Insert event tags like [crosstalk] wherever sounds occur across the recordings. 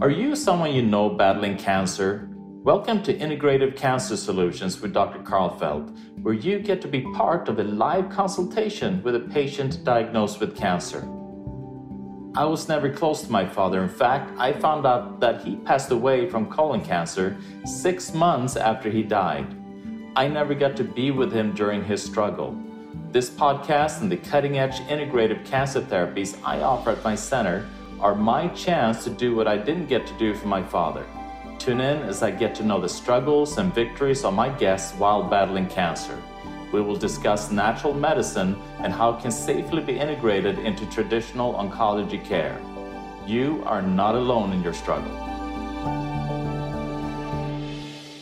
Are you someone you know battling cancer? Welcome to Integrative Cancer Solutions with Dr. Karlfeldt, where you get to be part of a live consultation with a patient diagnosed with cancer. I was never close to my father. In fact, I found out that he passed away from colon cancer six months after he died. I never got to be with him during his struggle. This podcast and the cutting edge integrative cancer therapies I offer at my center are my chance to do what I didn't get to do for my father. Tune in as I get to know the struggles and victories of my guests while battling cancer. We will discuss natural medicine and how it can safely be integrated into traditional oncology care. You are not alone in your struggle.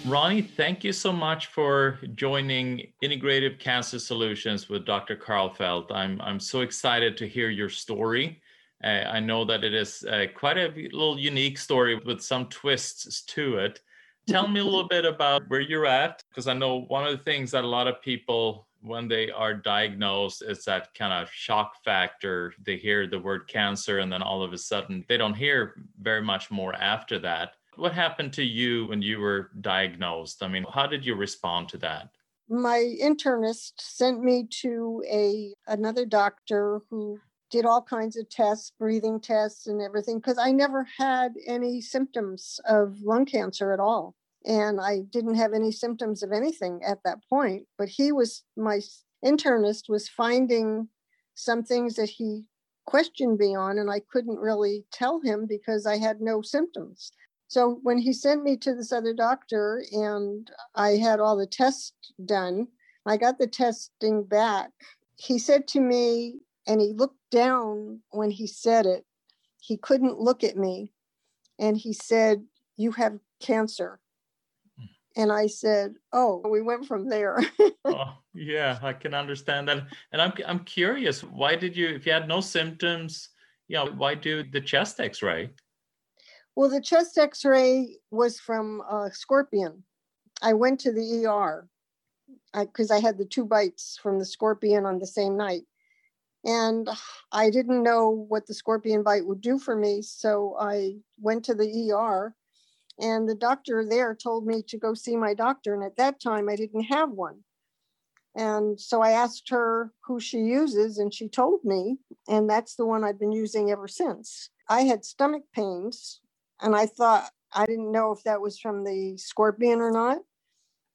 Ronnie, thank you so much for joining Integrative Cancer Solutions with Dr. Karlfeldt. I'm, I'm so excited to hear your story I know that it is uh, quite a little unique story with some twists to it. Tell me a little bit about where you're at, because I know one of the things that a lot of people, when they are diagnosed, is that kind of shock factor. They hear the word cancer, and then all of a sudden, they don't hear very much more after that. What happened to you when you were diagnosed? I mean, how did you respond to that? My internist sent me to a another doctor who did all kinds of tests, breathing tests, and everything, because I never had any symptoms of lung cancer at all. And I didn't have any symptoms of anything at that point. But he was, my internist was finding some things that he questioned me on, and I couldn't really tell him because I had no symptoms. So when he sent me to this other doctor and I had all the tests done, I got the testing back. He said to me, and he looked down when he said it. He couldn't look at me. And he said, You have cancer. And I said, Oh, we went from there. [laughs] oh, yeah, I can understand that. And I'm, I'm curious, why did you, if you had no symptoms, you know, why do the chest x ray? Well, the chest x ray was from a scorpion. I went to the ER because I, I had the two bites from the scorpion on the same night. And I didn't know what the scorpion bite would do for me. So I went to the ER, and the doctor there told me to go see my doctor. And at that time, I didn't have one. And so I asked her who she uses, and she told me, and that's the one I've been using ever since. I had stomach pains, and I thought I didn't know if that was from the scorpion or not.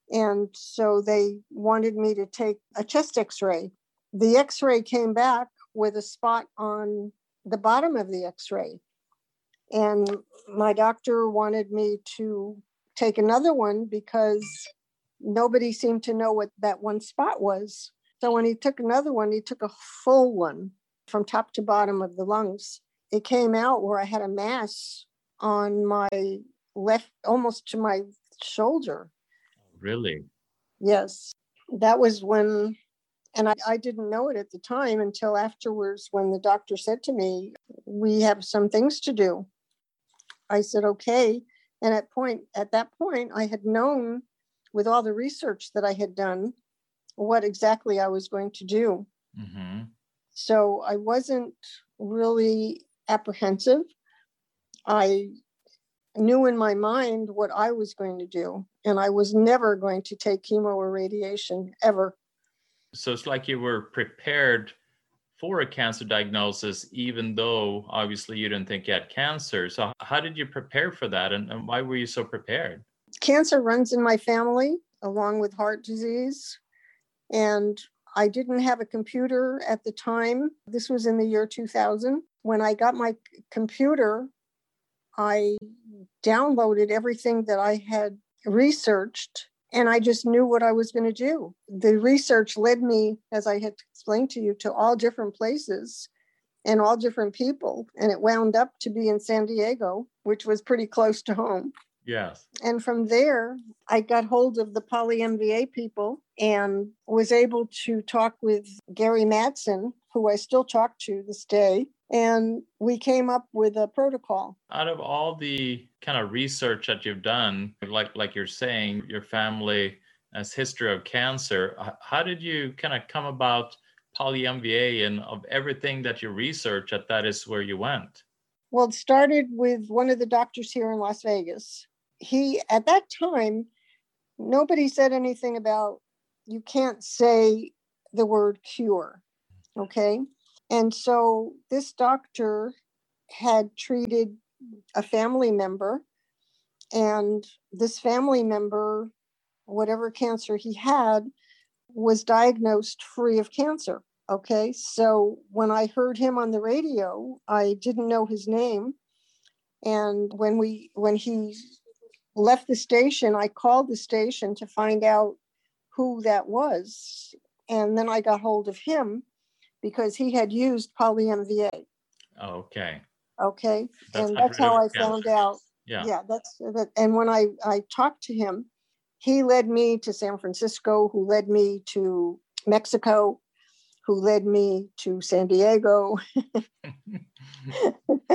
And so they wanted me to take a chest x ray the x ray came back with a spot on the bottom of the x ray. And my doctor wanted me to take another one because nobody seemed to know what that one spot was. So when he took another one, he took a full one from top to bottom of the lungs. It came out where I had a mass on my left, almost to my shoulder. Really? Yes. That was when and I, I, didn't know it at the time until afterwards when the doctor said to me, We have some things to do. I said, Okay. And at point at that point, I had known with all the research that I had done what exactly I was going to do. Mm-hmm. So I wasn't really apprehensive. I knew in my mind what I was going to do, and I was never going to take chemo or radiation ever so it's like you were prepared for a cancer diagnosis, even though obviously you didn't think you had cancer. So, how did you prepare for that, and, and why were you so prepared? Cancer runs in my family along with heart disease. And I didn't have a computer at the time. This was in the year 2000. When I got my computer, I downloaded everything that I had researched and I just knew what I was going to do. The research led me, as I had explained to you, to all different places and all different people. And it wound up to be in San Diego, which was pretty close to home. Yes. And from there, I got hold of the PolyMVA people and was able to talk with Gary Madsen, who I still talk to this day and we came up with a protocol out of all the kind of research that you've done like like you're saying your family has history of cancer how did you kind of come about polymva and of everything that you research that that is where you went Well, it started with one of the doctors here in Las Vegas. He, at that time, nobody said anything about you can't say the word cure. Okay. And so this doctor had treated a family member, and this family member, whatever cancer he had, was diagnosed free of cancer. Okay. So when I heard him on the radio, I didn't know his name. And when we when he left the station, I called the station to find out who that was. And then I got hold of him because he had used poly MVA. Oh, okay. Okay. That's and that's how I found cancer. out. Yeah. Yeah. That's that. And when I, I talked to him, he led me to San Francisco, who led me to Mexico, who led me to San Diego. [laughs] [laughs]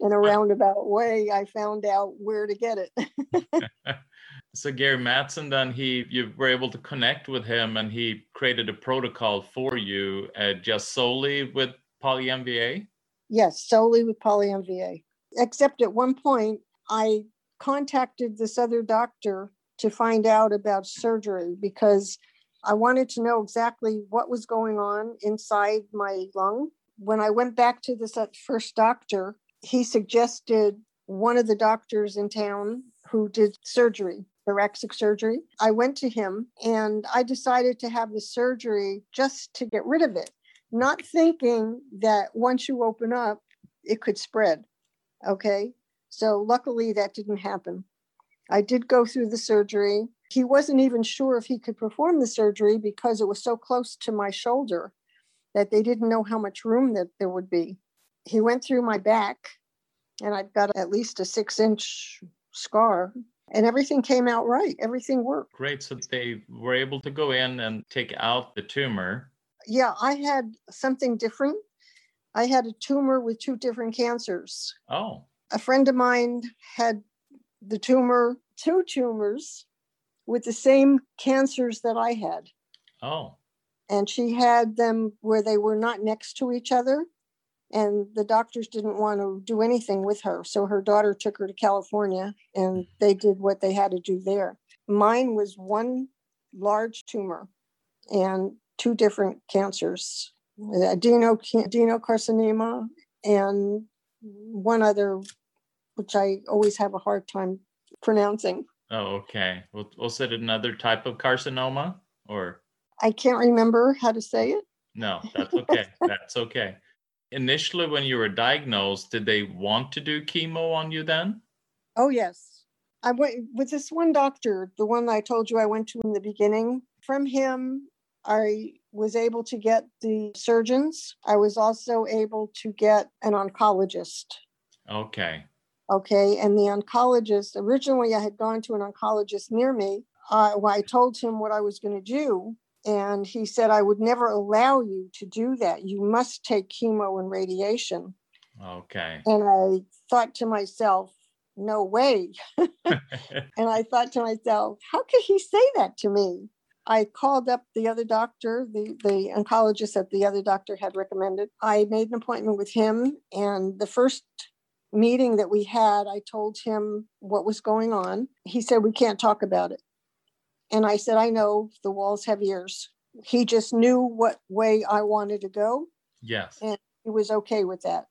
in a roundabout way, I found out where to get it. [laughs] so Gary Mattson, then he you were able to connect with him, and he created a protocol for you, uh, just solely with poly MVA. Yes, solely with poly MVA. Except at one point, I contacted this other doctor to find out about surgery because I wanted to know exactly what was going on inside my lung. When I went back to this first doctor, he suggested one of the doctors in town who did surgery, thoracic surgery. I went to him and I decided to have the surgery just to get rid of it, not thinking that once you open up, it could spread. Okay. So luckily that didn't happen. I did go through the surgery. He wasn't even sure if he could perform the surgery because it was so close to my shoulder that they didn't know how much room that there would be he went through my back and I've got at least a six inch scar and everything came out right. Everything worked. Great. So they were able to go in and take out the tumor. Yeah, I had something different. I had a tumor with two different cancers. Oh. A friend of mine had the tumor, two tumors with the same cancers that I had. Oh. And she had them where they were not next to each other and the doctors didn't want to do anything with her. So her daughter took her to California and mm. they did what they had to do there. Mine was one large tumor and two different cancers adeno, adenocarcinoma and one other, which I always have a hard time pronouncing. Oh, okay. Was it another type of carcinoma or? I can't remember how to say it. No, that's okay. that's okay initially when you were diagnosed, did they want to do chemo on you then? Oh, yes. I went with this one doctor, the one I told you I went to in the beginning. From him, I was able to get the surgeons. I was also able to get an oncologist. Okay. Okay. And the oncologist, originally I had gone to an oncologist near me. Uh, I told him what I was going to do. And he said, I would never allow you to do that. You must take chemo and radiation. Okay. And I thought to myself, no way. [laughs] [laughs] and I thought to myself, how could he say that to me? I called up the other doctor, the, the oncologist that the other doctor had recommended. I made an appointment with him. And the first meeting that we had, I told him what was going on. He said, We can't talk about it. And I said, I know the walls have ears. He just knew what way I wanted to go. Yes. And he was okay with that.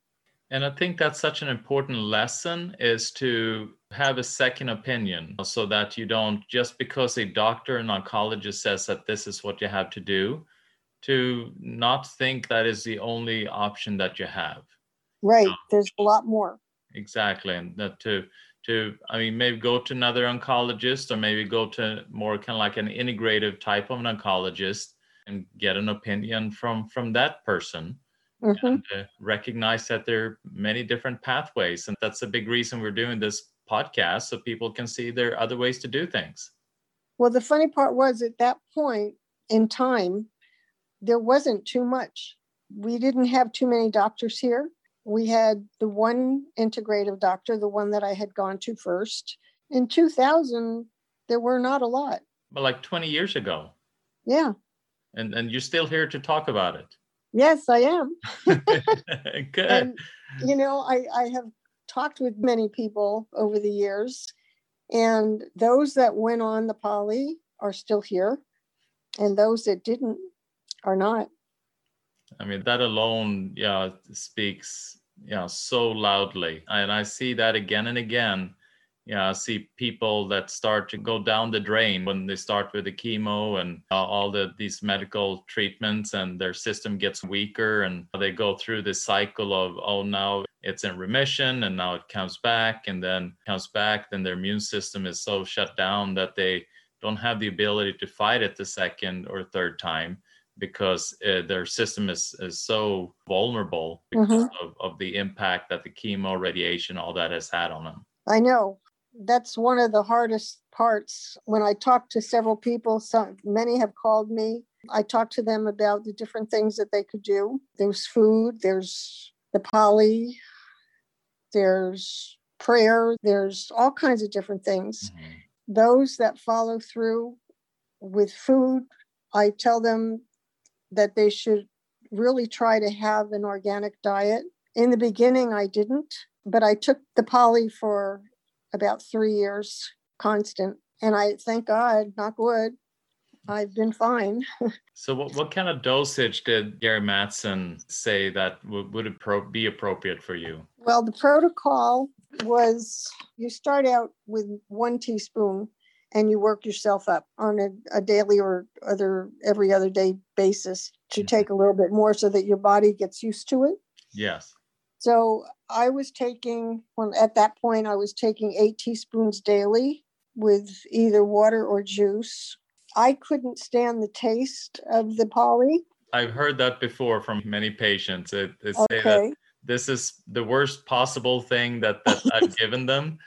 And I think that's such an important lesson is to have a second opinion so that you don't, just because a doctor and oncologist says that this is what you have to do, to not think that is the only option that you have. Right. Um, There's a lot more. Exactly. And that to to i mean maybe go to another oncologist or maybe go to more kind of like an integrative type of an oncologist and get an opinion from from that person mm-hmm. and uh, recognize that there are many different pathways. And that's a big reason we're doing this podcast so people can see there are other ways to do things. Well the funny part was at that point in time there wasn't too much. We didn't have too many doctors here we had the one integrative doctor, the one that I had gone to first. In 2000, there were not a lot. But like 20 years ago. Yeah. And and you're still here to talk about it. Yes, I am. [laughs] Good. And, you know, I, I have talked with many people over the years, and those that went on the poly are still here, and those that didn't are not. I mean, that alone, yeah, speaks, yeah, so loudly. And I see that again and again. Yeah, I see people that start to go down the drain when they start with the chemo and uh, all the these medical treatments, and their system gets weaker, and they go through this cycle of oh now it's in remission, and now it comes back, and then comes back, then their immune system is so shut down that they don't have the ability to fight it the second or third time because uh, their system is, is so vulnerable because mm-hmm. of, of the impact that the chemo, radiation, all that has had on them. I know. That's one of the hardest parts. When I talk to several people, some many have called me. I talk to them about the different things that they could do. There's food, there's the poly, there's prayer, there's all kinds of different things. Mm-hmm. Those that follow through with food, I tell them that they should really try to have an organic diet. In the beginning, I didn't, but I took the poly for about three years constant. And I thank God, knock wood, I've been fine. [laughs] so, what, what kind of dosage did Gary Matson say that would, would pro- be appropriate for you? Well, the protocol was you start out with one teaspoon and you work yourself up on a, a daily or other every other day basis to mm-hmm. take a little bit more so that your body gets used to it. Yes. So I was taking well at that point I was taking eight teaspoons daily with either water or juice. I couldn't stand the taste of the poly. I've heard that before from many patients. It, they say okay. that this is the worst possible thing that, that I've [laughs] given them.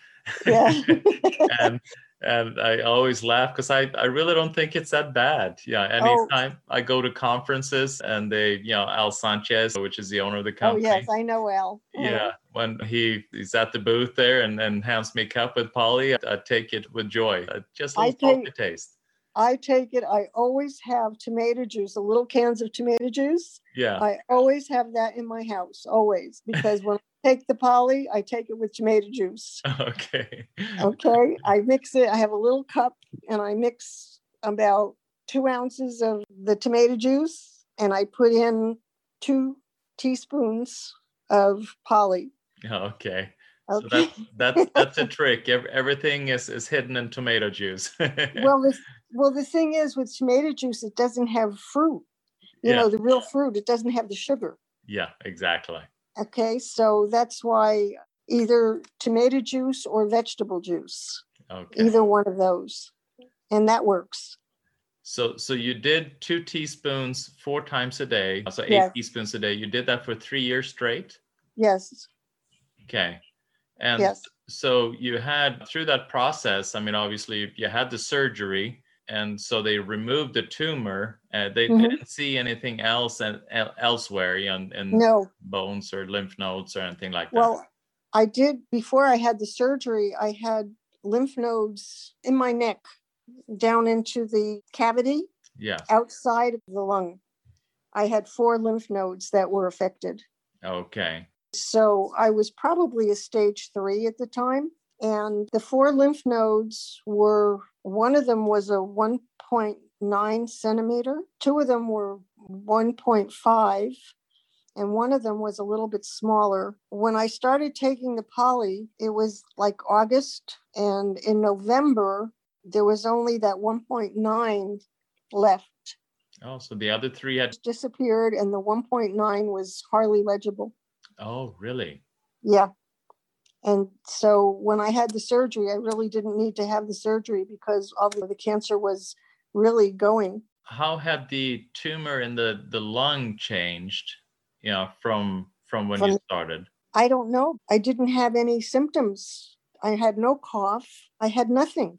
Yeah. [laughs] and and I always laugh because I, I really don't think it's that bad. Yeah, oh. anytime oh. I go to conferences and they, you know, Al Sanchez, which is the owner of the company. Oh yes, I know Al. Mm-hmm. Yeah, when he he's at the booth there and then hands me a cup with poly, I, I take it with joy. I Just little take, taste. I take it. I always have tomato juice, the little cans of tomato juice. Yeah. I always have that in my house, always, because when take the poly, I take it with tomato juice. [laughs] Okay. okay. I mix it. I have a little cup and I mix about two ounces of the tomato juice and I put in two teaspoons of poly. Okay. Okay. So that's that's [laughs] that's a trick. Everything is is hidden in tomato juice. [laughs] well, the well the thing is with tomato juice, it doesn't have fruit. You yeah. know, the real fruit. It doesn't have the sugar. Yeah, exactly. Okay, so that's why either tomato juice or vegetable juice. Okay. Either one of those. And that works. So so you did two teaspoons four times a day. So eight yes. teaspoons a day. You did that for three years straight? Yes. Okay. And yes. so you had through that process, I mean, obviously you had the surgery and so they removed the tumor. Uh, they mm-hmm. didn't see anything else and elsewhere, you know, in no. bones or lymph nodes or anything like that. Well, I did before I had the surgery. I had lymph nodes in my neck, down into the cavity, yeah, outside of the lung. I had four lymph nodes that were affected. Okay. So I was probably a stage three at the time. And the four lymph nodes were one of them was a 1.9 centimeter, two of them were 1.5, and one of them was a little bit smaller. When I started taking the poly, it was like August, and in November, there was only that 1.9 left. Oh, so the other three had disappeared, and the 1.9 was hardly legible. Oh, really? Yeah. And so when I had the surgery, I really didn't need to have the surgery because all the cancer was really going. How had the tumor in the, the lung changed, you know, from from when from, you started? I don't know. I didn't have any symptoms. I had no cough. I had nothing.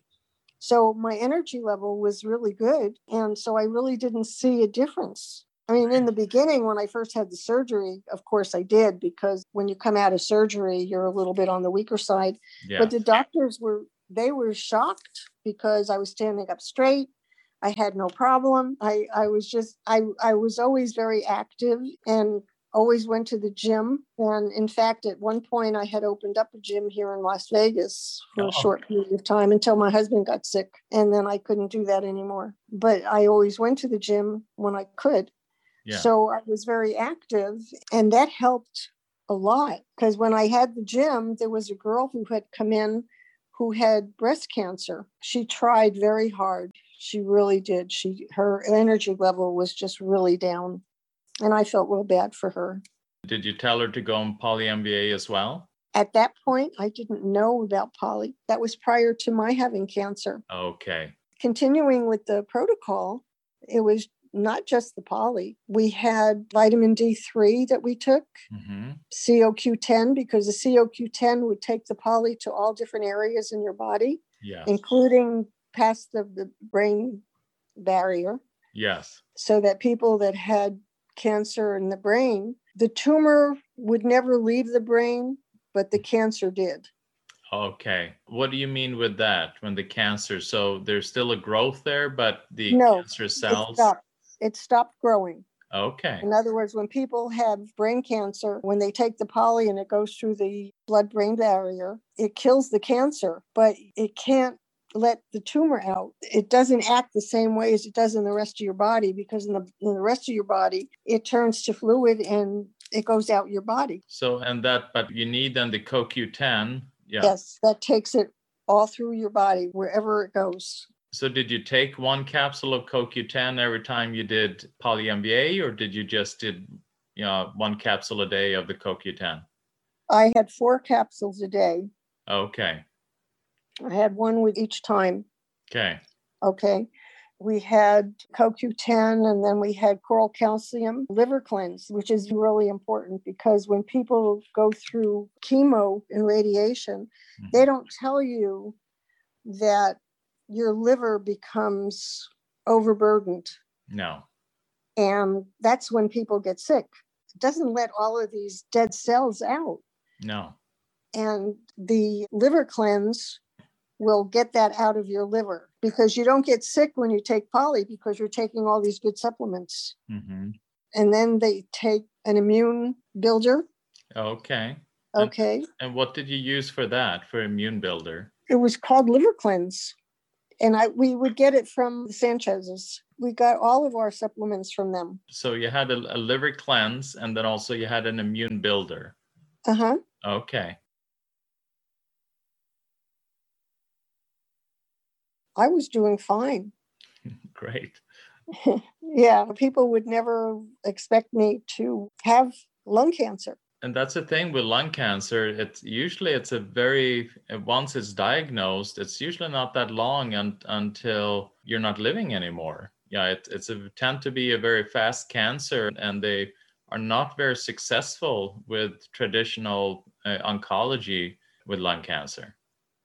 So my energy level was really good. And so I really didn't see a difference. I mean, in the beginning, when I first had the surgery, of course I did, because when you come out of surgery, you're a little bit on the weaker side. Yeah. But the doctors were, they were shocked because I was standing up straight. I had no problem. I, I was just, I, I was always very active and always went to the gym. And in fact, at one point, I had opened up a gym here in Las Vegas for Oh. a short period of time until my husband got sick. And then I couldn't do that anymore. But I always went to the gym when I could. Yeah. So I was very active, and that helped a lot because when I had the gym, there was a girl who had come in who had breast cancer. She tried very hard. She really did. She her energy level was just really down. And I felt real bad for her. Did you tell her to go on poly MVA as well? At that point, I didn't know about poly. That was prior to my having cancer. Okay. Continuing with the protocol, it was not just the poly. We had vitamin D3 that we took, hmm COQ10, because the COQ10 would take the poly to all different areas in your body, Yes. including past the, the brain barrier, yes. so that people that had cancer in the brain, the tumor would never leave the brain, but the cancer did. Okay. What do you mean with that? When the cancer, so there's still a growth there, but the No, cancer It cells. stopped. It stopped growing. Okay. In other words, when people have brain cancer, when they take the poly and it goes through the blood brain barrier, it kills the cancer, but it can't let the tumor out. It doesn't act the same way as it does in the rest of your body because in the, in the rest of your body, it turns to fluid and it goes out your body. So, and that, but you need then the CoQ10. Yeah. Yes, that takes it all through your body, wherever it goes. So, did you take one capsule of CoQ10 every time you did poly MVA, or did you just did, you know, one capsule a day of the CoQ10? I had four capsules a day. Okay. I had one with each time. Okay. Okay. We had CoQ10 and then we had coral calcium liver cleanse, which is really important because when people go through chemo and radiation, they Mhm. don't tell you that your liver becomes overburdened. No. And that's when people get sick. It doesn't let all of these dead cells out. No. And the liver cleanse will get that out of your liver because you don't get sick when you take poly because you're taking all these good supplements. hmm And then they take an immune builder. Okay. And- Okay. And what did you use for that for immune builder? It was called liver cleanse. And I we would get it from the Sanchez's. We got all of our supplements from them. So you had a, a liver cleanse, and then also you had an immune builder. Uh-huh. Okay. I was doing fine. [laughs] Great. [laughs] yeah. People would never expect me to have lung cancer. And that's the thing with lung cancer it's usually it's a very uh, once it's diagnosed it's usually not that long un, until you're not living anymore yeah it, it's a tend to be a very fast cancer and they are not very successful with traditional uh, oncology with lung cancer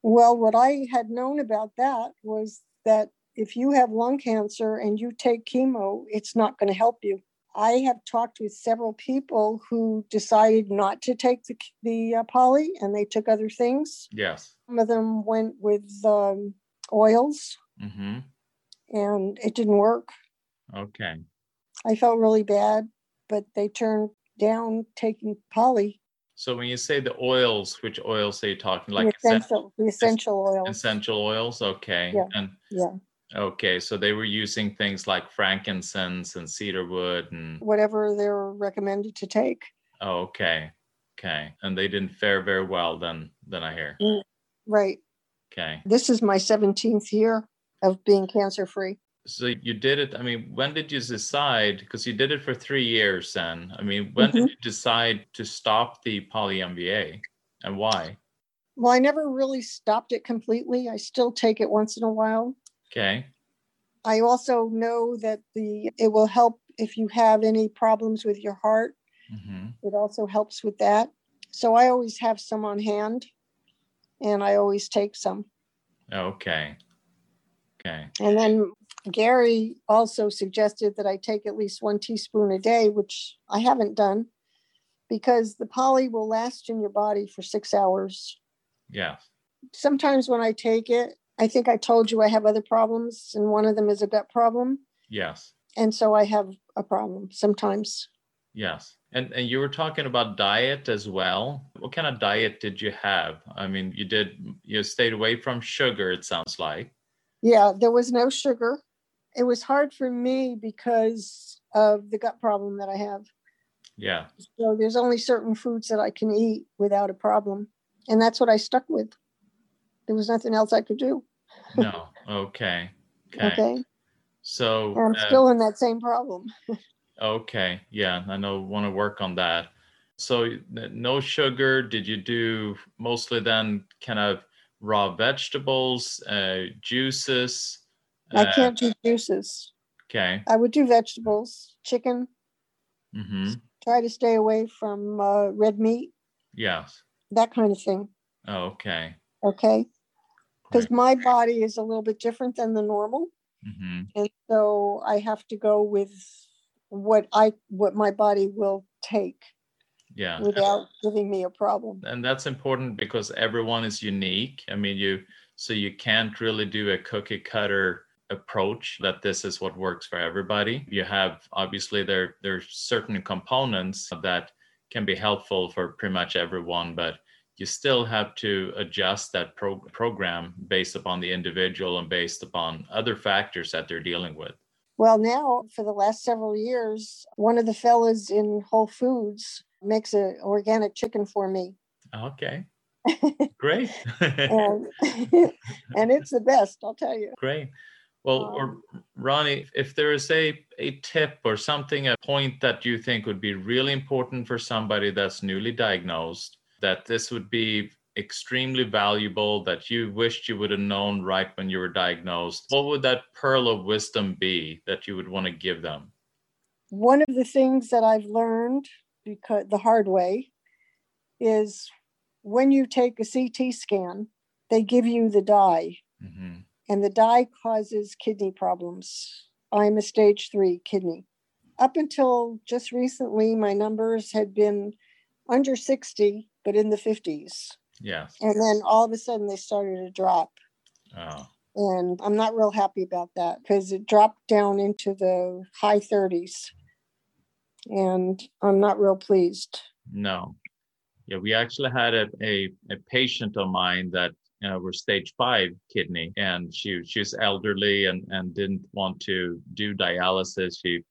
Well, what I had known about that was that if you have lung cancer and you take chemo, it's not going to help you. I have talked with several people who decided not to take the, the uh, poly and they took other things. yes Some of them went with um, oils hmm and it didn't work. okay I felt really bad, but they turned down taking poly, so when you say the oils which oils are you talking the like essential, the essential oils. essential oils okay Yeah. and Yeah, Okay, so they were using things like frankincense and cedarwood and whatever they're recommended to take. oh, okay, okay, and they didn't fare very well. Then, then I hear. Mm, right. Okay, This is my 17th year of being cancer free. so you did it. I mean, when did you decide? Because you did it for three years. Then, I mean, when did mm-hmm. you decide to stop the poly MVA, and why? Well, I never really stopped it completely. I still take it once in a while. Okay, I also know that the it will help if you have any problems with your heart. hmm It also helps with that. So I always have some on hand and I always take some. okay, okay, And then Gary also suggested that I take at least one teaspoon a day, which I haven't done because the poly will last in your body for six hours. yeah, Sometimes when I take it, I think I told you I have other problems, and one of them is a gut problem. yes, And so I have a problem sometimes. yes. And and you were talking about diet as well. What kind of diet did you have? I mean, you did you stayed away from sugar. It sounds like. Yeah, there was no sugar. It was hard for me because of the gut problem that I have. Yeah. So there's only certain foods that I can eat without a problem, and that's what I stuck with. There was nothing else I could do. No. Okay. Okay. Okay. So And I'm uh, still in that same problem. [laughs] Okay, yeah, I know want to work on that. So no sugar. Did you do mostly then kind of raw vegetables, uh, juices? I Uh, can't do juices. Okay. I would do vegetables, chicken, Mm-hmm. try to stay away from uh, red meat, Yes. that kind of thing. Oh, okay. Okay. Because my body is a little bit different than the normal. Mm-hmm. And so I have to go with what I what my body will take Yeah. without giving me a problem. and that's important because everyone is unique. I mean, you so you can't really do a cookie cutter approach that this is what works for everybody. You have obviously there there's certain components that can be helpful for pretty much everyone, but you still have to adjust that pro- program based upon the individual and based upon other factors that they're dealing with. Well, now for the last several years, one of the fellas in Whole Foods makes an organic chicken for me. Okay. [laughs] Great. And, [laughs] and it's the best, I'll tell you. Great. Well, or Um, Ronnie, if there is a, a tip or something, a point that you think would be really important for somebody that's newly diagnosed, that this would be extremely valuable, that you wished you would have known right when you were diagnosed, what would that pearl of wisdom be that you would want to give them? One of the things that I've learned because the hard way is when you take a CT scan, they give you the dye, hmm and the dye causes kidney problems. I'm a stage three kidney. Up until just recently, my numbers had been under 60, but in the 50s. Yeah. And then all of a sudden, they started to drop. Oh, And I'm not real happy about that because it dropped down into the high 30s. And I'm not real pleased. no. Yeah, we actually had a, a, a patient of mine that know, were stage five kidney, and she she was elderly and and didn't want to do dialysis. She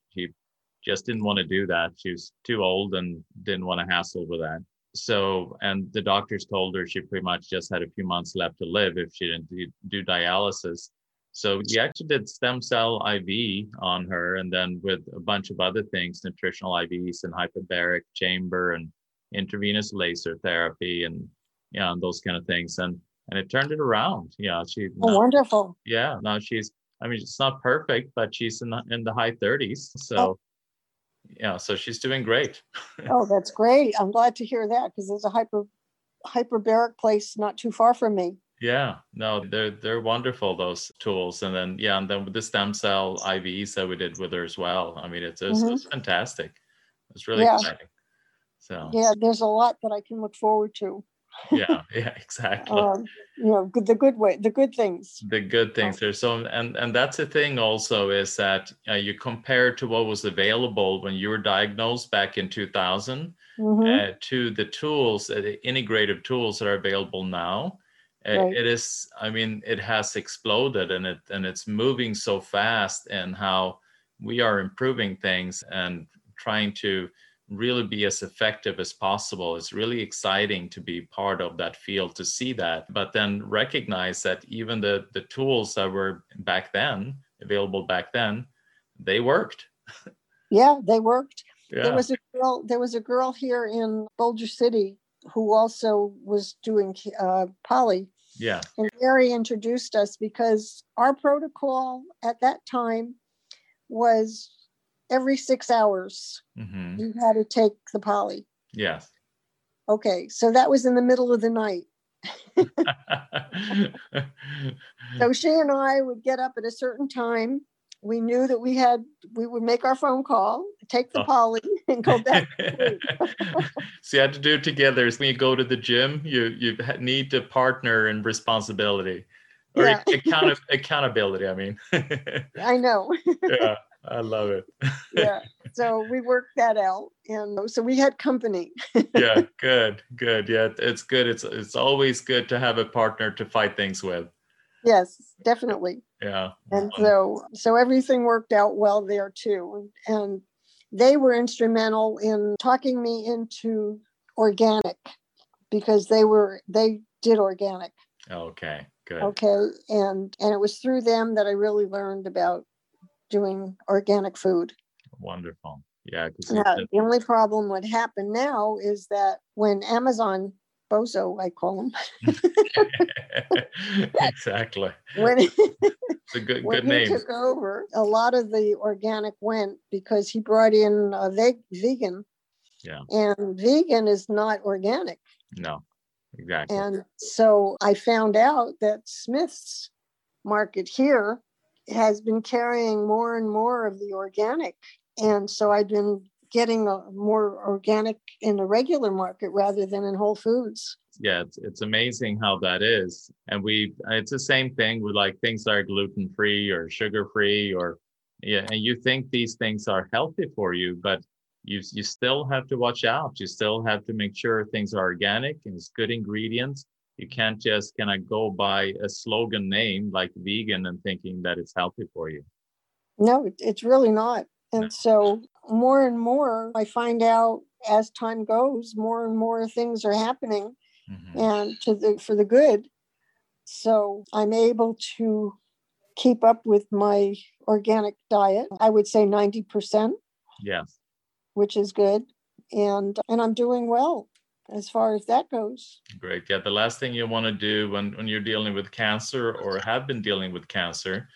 just didn't want to do that. She was too old and didn't want to hassle with that. So, and the doctors told her she pretty much just had a few months left to live if she didn't do, do dialysis. So we actually did stem cell IV on her, and then with a bunch of other things, nutritional IVs and hyperbaric chamber and intravenous laser therapy and yeah, and those kind of things. And and it turned it around. Yeah, she Oh, now- wonderful. yeah, now she's I mean it's not perfect, but she's in the in the high 30s. So. Yeah, so she's doing great. [laughs] Oh, that's great. I'm glad to hear that because there's a hyper hyperbaric place not too far from me. Yeah, no, they're they're wonderful those tools, and then yeah, and then with the stem cell IVs that we did with her as well. I mean, it's it's, mm-hmm. it's fantastic. It's really Yeah. exciting. So Yeah, there's a lot that I can look forward to. Yeah, [laughs] yeah, exactly. Um, you know, the good way, the good things. the good things there's so and and that's the thing also is that uh, you compare to what was available when you were diagnosed back in 2000 Mhm. uh, to the tools uh, the integrative tools that are available now uh, Right. it is i mean it has exploded and it and it's moving so fast and how we are improving things and trying to really be as effective as possible it's really exciting to be part of that field to see that but then recognize that even the the tools that were back then available back then they worked Yeah, they worked. yeah There was a girl. There was a girl here in Boulder City who also was doing uh, poly, yeah and Gary introduced us because our protocol at that time was every six hours hmm you had to take the poly. yes Okay, so that was in the middle of the night. [laughs] So [laughs] she and I would get up at a certain time. We knew that we had, we would make our phone call, take the Oh. poly, [laughs] and go back. so you had to do it together. So when you go to the gym, you you need to partner in responsibility or Yeah. account- accountability. I mean, I know. yeah, I love it. yeah. So we worked that out. And um, so we had company. [laughs] yeah, good, good. Yeah, it's good. It's it's always good to have a partner to fight things with. Yes, definitely. Yeah. And so so everything worked out well there too. And they were instrumental in talking me into organic because they were they did organic. Okay, good. Okay. And and it was through them that I really learned about doing organic food. Wonderful. Yeah. Now, the only problem would happen now is that when Amazon bozo, I call him. [laughs] exactly. When, it's a good, when good he took over, a lot of the organic went because he brought in a veg- vegan. Yeah. And vegan is not organic. No, exactly. And so I found out that Smith's market here has been carrying more and more of the organic. And so I've been getting a more organic in the regular market rather than in Whole Foods. Yeah, it's, it's amazing how that is. And we, it's the same thing with like things that are gluten free or sugar free or, yeah, and you think these things are healthy for you, but you, you still have to watch out. You still have to make sure things are organic and it's good ingredients. You can't just kind of go by a slogan name like vegan and thinking that it's healthy for you. No, it's really not. And no. so more and more I find out as time goes, more and more things are happening mm-hmm. and to the for the good. So I'm able to keep up with my organic diet. I would say 90%. Yes. Which is good. And and I'm doing well as far as that goes. Great. Yeah. The last thing you want to do when, when you're dealing with cancer or have been dealing with cancer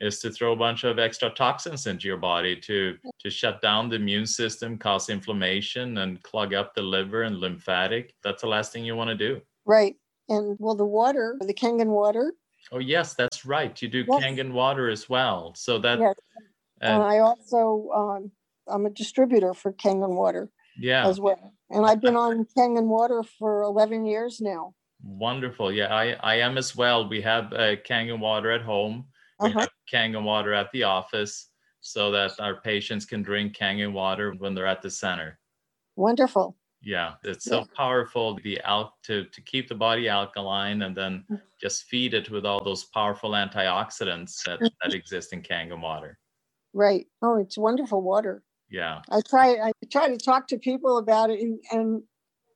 is to throw a bunch of extra toxins into your body to to shut down the immune system, cause inflammation, and clog up the liver and lymphatic. That's the last thing you want to do. Right. And well, the water, the Kangen water. Oh yes, that's right. You do yes. Kangen water as well. So that. Yes. And I also um, I'm a distributor for Kangen water. Yeah. As well, and I've been on Kangen water for 11 years now. Wonderful. Yeah, I I am as well. We have uh, Kangen water at home we uh-huh. have Kangen water at the office so that our patients can drink Kangen water when they're at the center. Wonderful. Yeah, it's so yeah. powerful the al- to to keep the body alkaline and then mm. just feed it with all those powerful antioxidants that, that exist in Kangen water. Right. Oh, it's wonderful water. Yeah. I try I try to talk to people about it and, and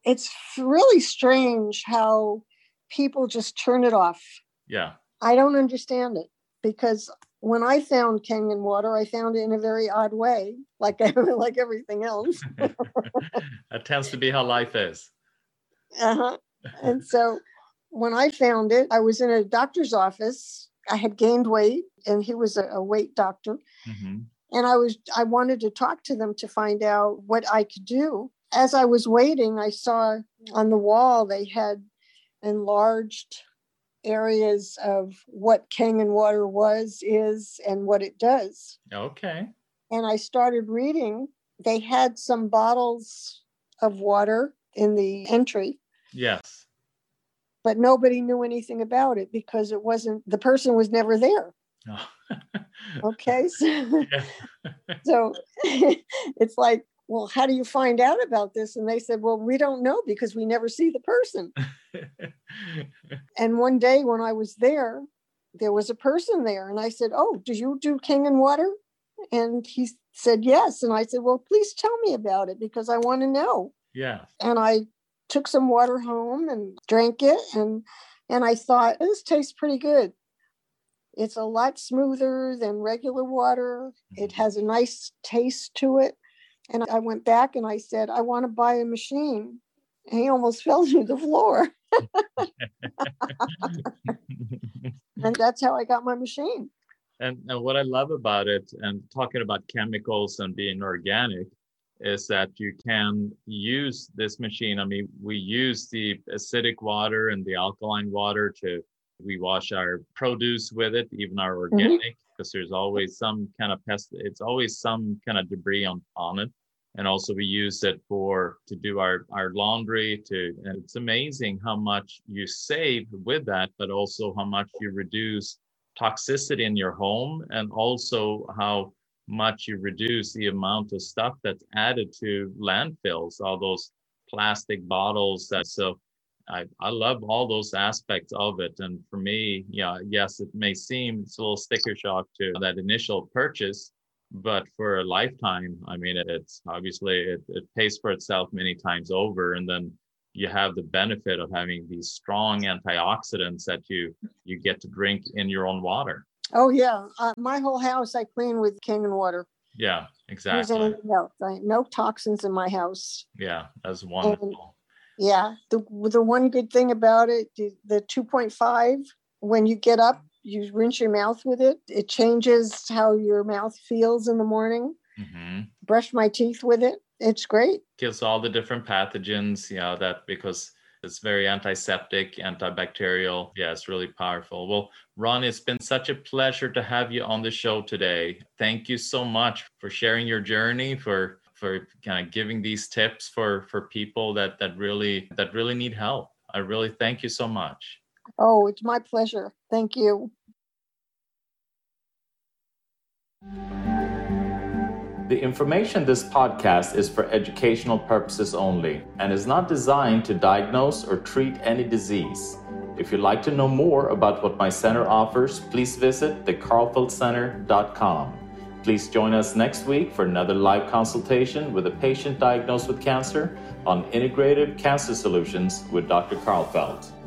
it's really strange how people just turn it off. Yeah. I don't understand it because when I found Kangen water, I found it in a very odd way, like [laughs] like everything else. [laughs] that tends to be how life is. Uh-huh. And so when I found it, I was in a doctor's office. I had gained weight, and he was a, a weight doctor. Mm-hmm. And I was I wanted to talk to them to find out what I could do. As I was waiting, I saw on the wall they had enlarged areas of what Kangen water was, is, and what it does. Okay. And I started reading. They had some bottles of water in the entry. Yes. But nobody knew anything about it because it wasn't, the person was never there. Oh. [laughs] okay. So, [laughs] so [laughs] it's like, well, how do you find out about this? And they said, well, we don't know because we never see the person. and one day when I was there, there was a person there. And I said, oh, do you do Kangen water? And he said, yes. And I said, well, please tell me about it because I want to know. Yeah. And I took some water home and drank it. And, and I thought, this tastes pretty good. It's a lot smoother than regular water. It mm-hmm. has a nice taste to it. And I went back and I said, I want to buy a machine. And he almost [laughs] fell to the floor. [laughs] and that's how I got my machine. And, and what I love about it, and talking about chemicals and being organic, is that you can use this machine. I mean, we use the acidic water and the alkaline water to we wash our produce with it, even our mm-hmm. organic, because mm-hmm. there's always some kind of pest. It's always some kind of debris on on it and also we use it for to do our our laundry to and it's amazing how much you save with that but also how much you reduce toxicity in your home and also how much you reduce the amount of stuff that's added to landfills, all those plastic bottles. That so I, I love all those aspects of it. And for me, yeah, yes, it may seem it's a little sticker shock to that initial purchase, but for a lifetime, I mean, it's obviously it, it pays for itself many times over. And then you have the benefit of having these strong antioxidants that you you get to drink in your own water. Oh yeah, uh, my whole house I clean with Kangen water. Yeah, exactly. I, no toxins in my house. Yeah, that's wonderful. And, yeah, the the one good thing about it, the, the two point five, when you get up, you rinse your mouth with it. It changes how your mouth feels in the morning. Mm-hmm. Brush my teeth with it. It's great. Kills all the different pathogens. You know that because it's very antiseptic, antibacterial. Yeah, it's really powerful. Well, Ron, it's been such a pleasure to have you on the show today. Thank you so much for sharing your journey, for for kind of giving these tips for for people that that really that really need help. I really thank you so much. Oh, it's my pleasure. Thank you. The information this podcast is for educational purposes only and is not designed to diagnose or treat any disease. If you'd like to know more about what my center offers, please visit thekarlfeldtcenter.com. Please join us next week for another live consultation with a patient diagnosed with cancer on Integrative Cancer Solutions with Dr. Karlfeldt.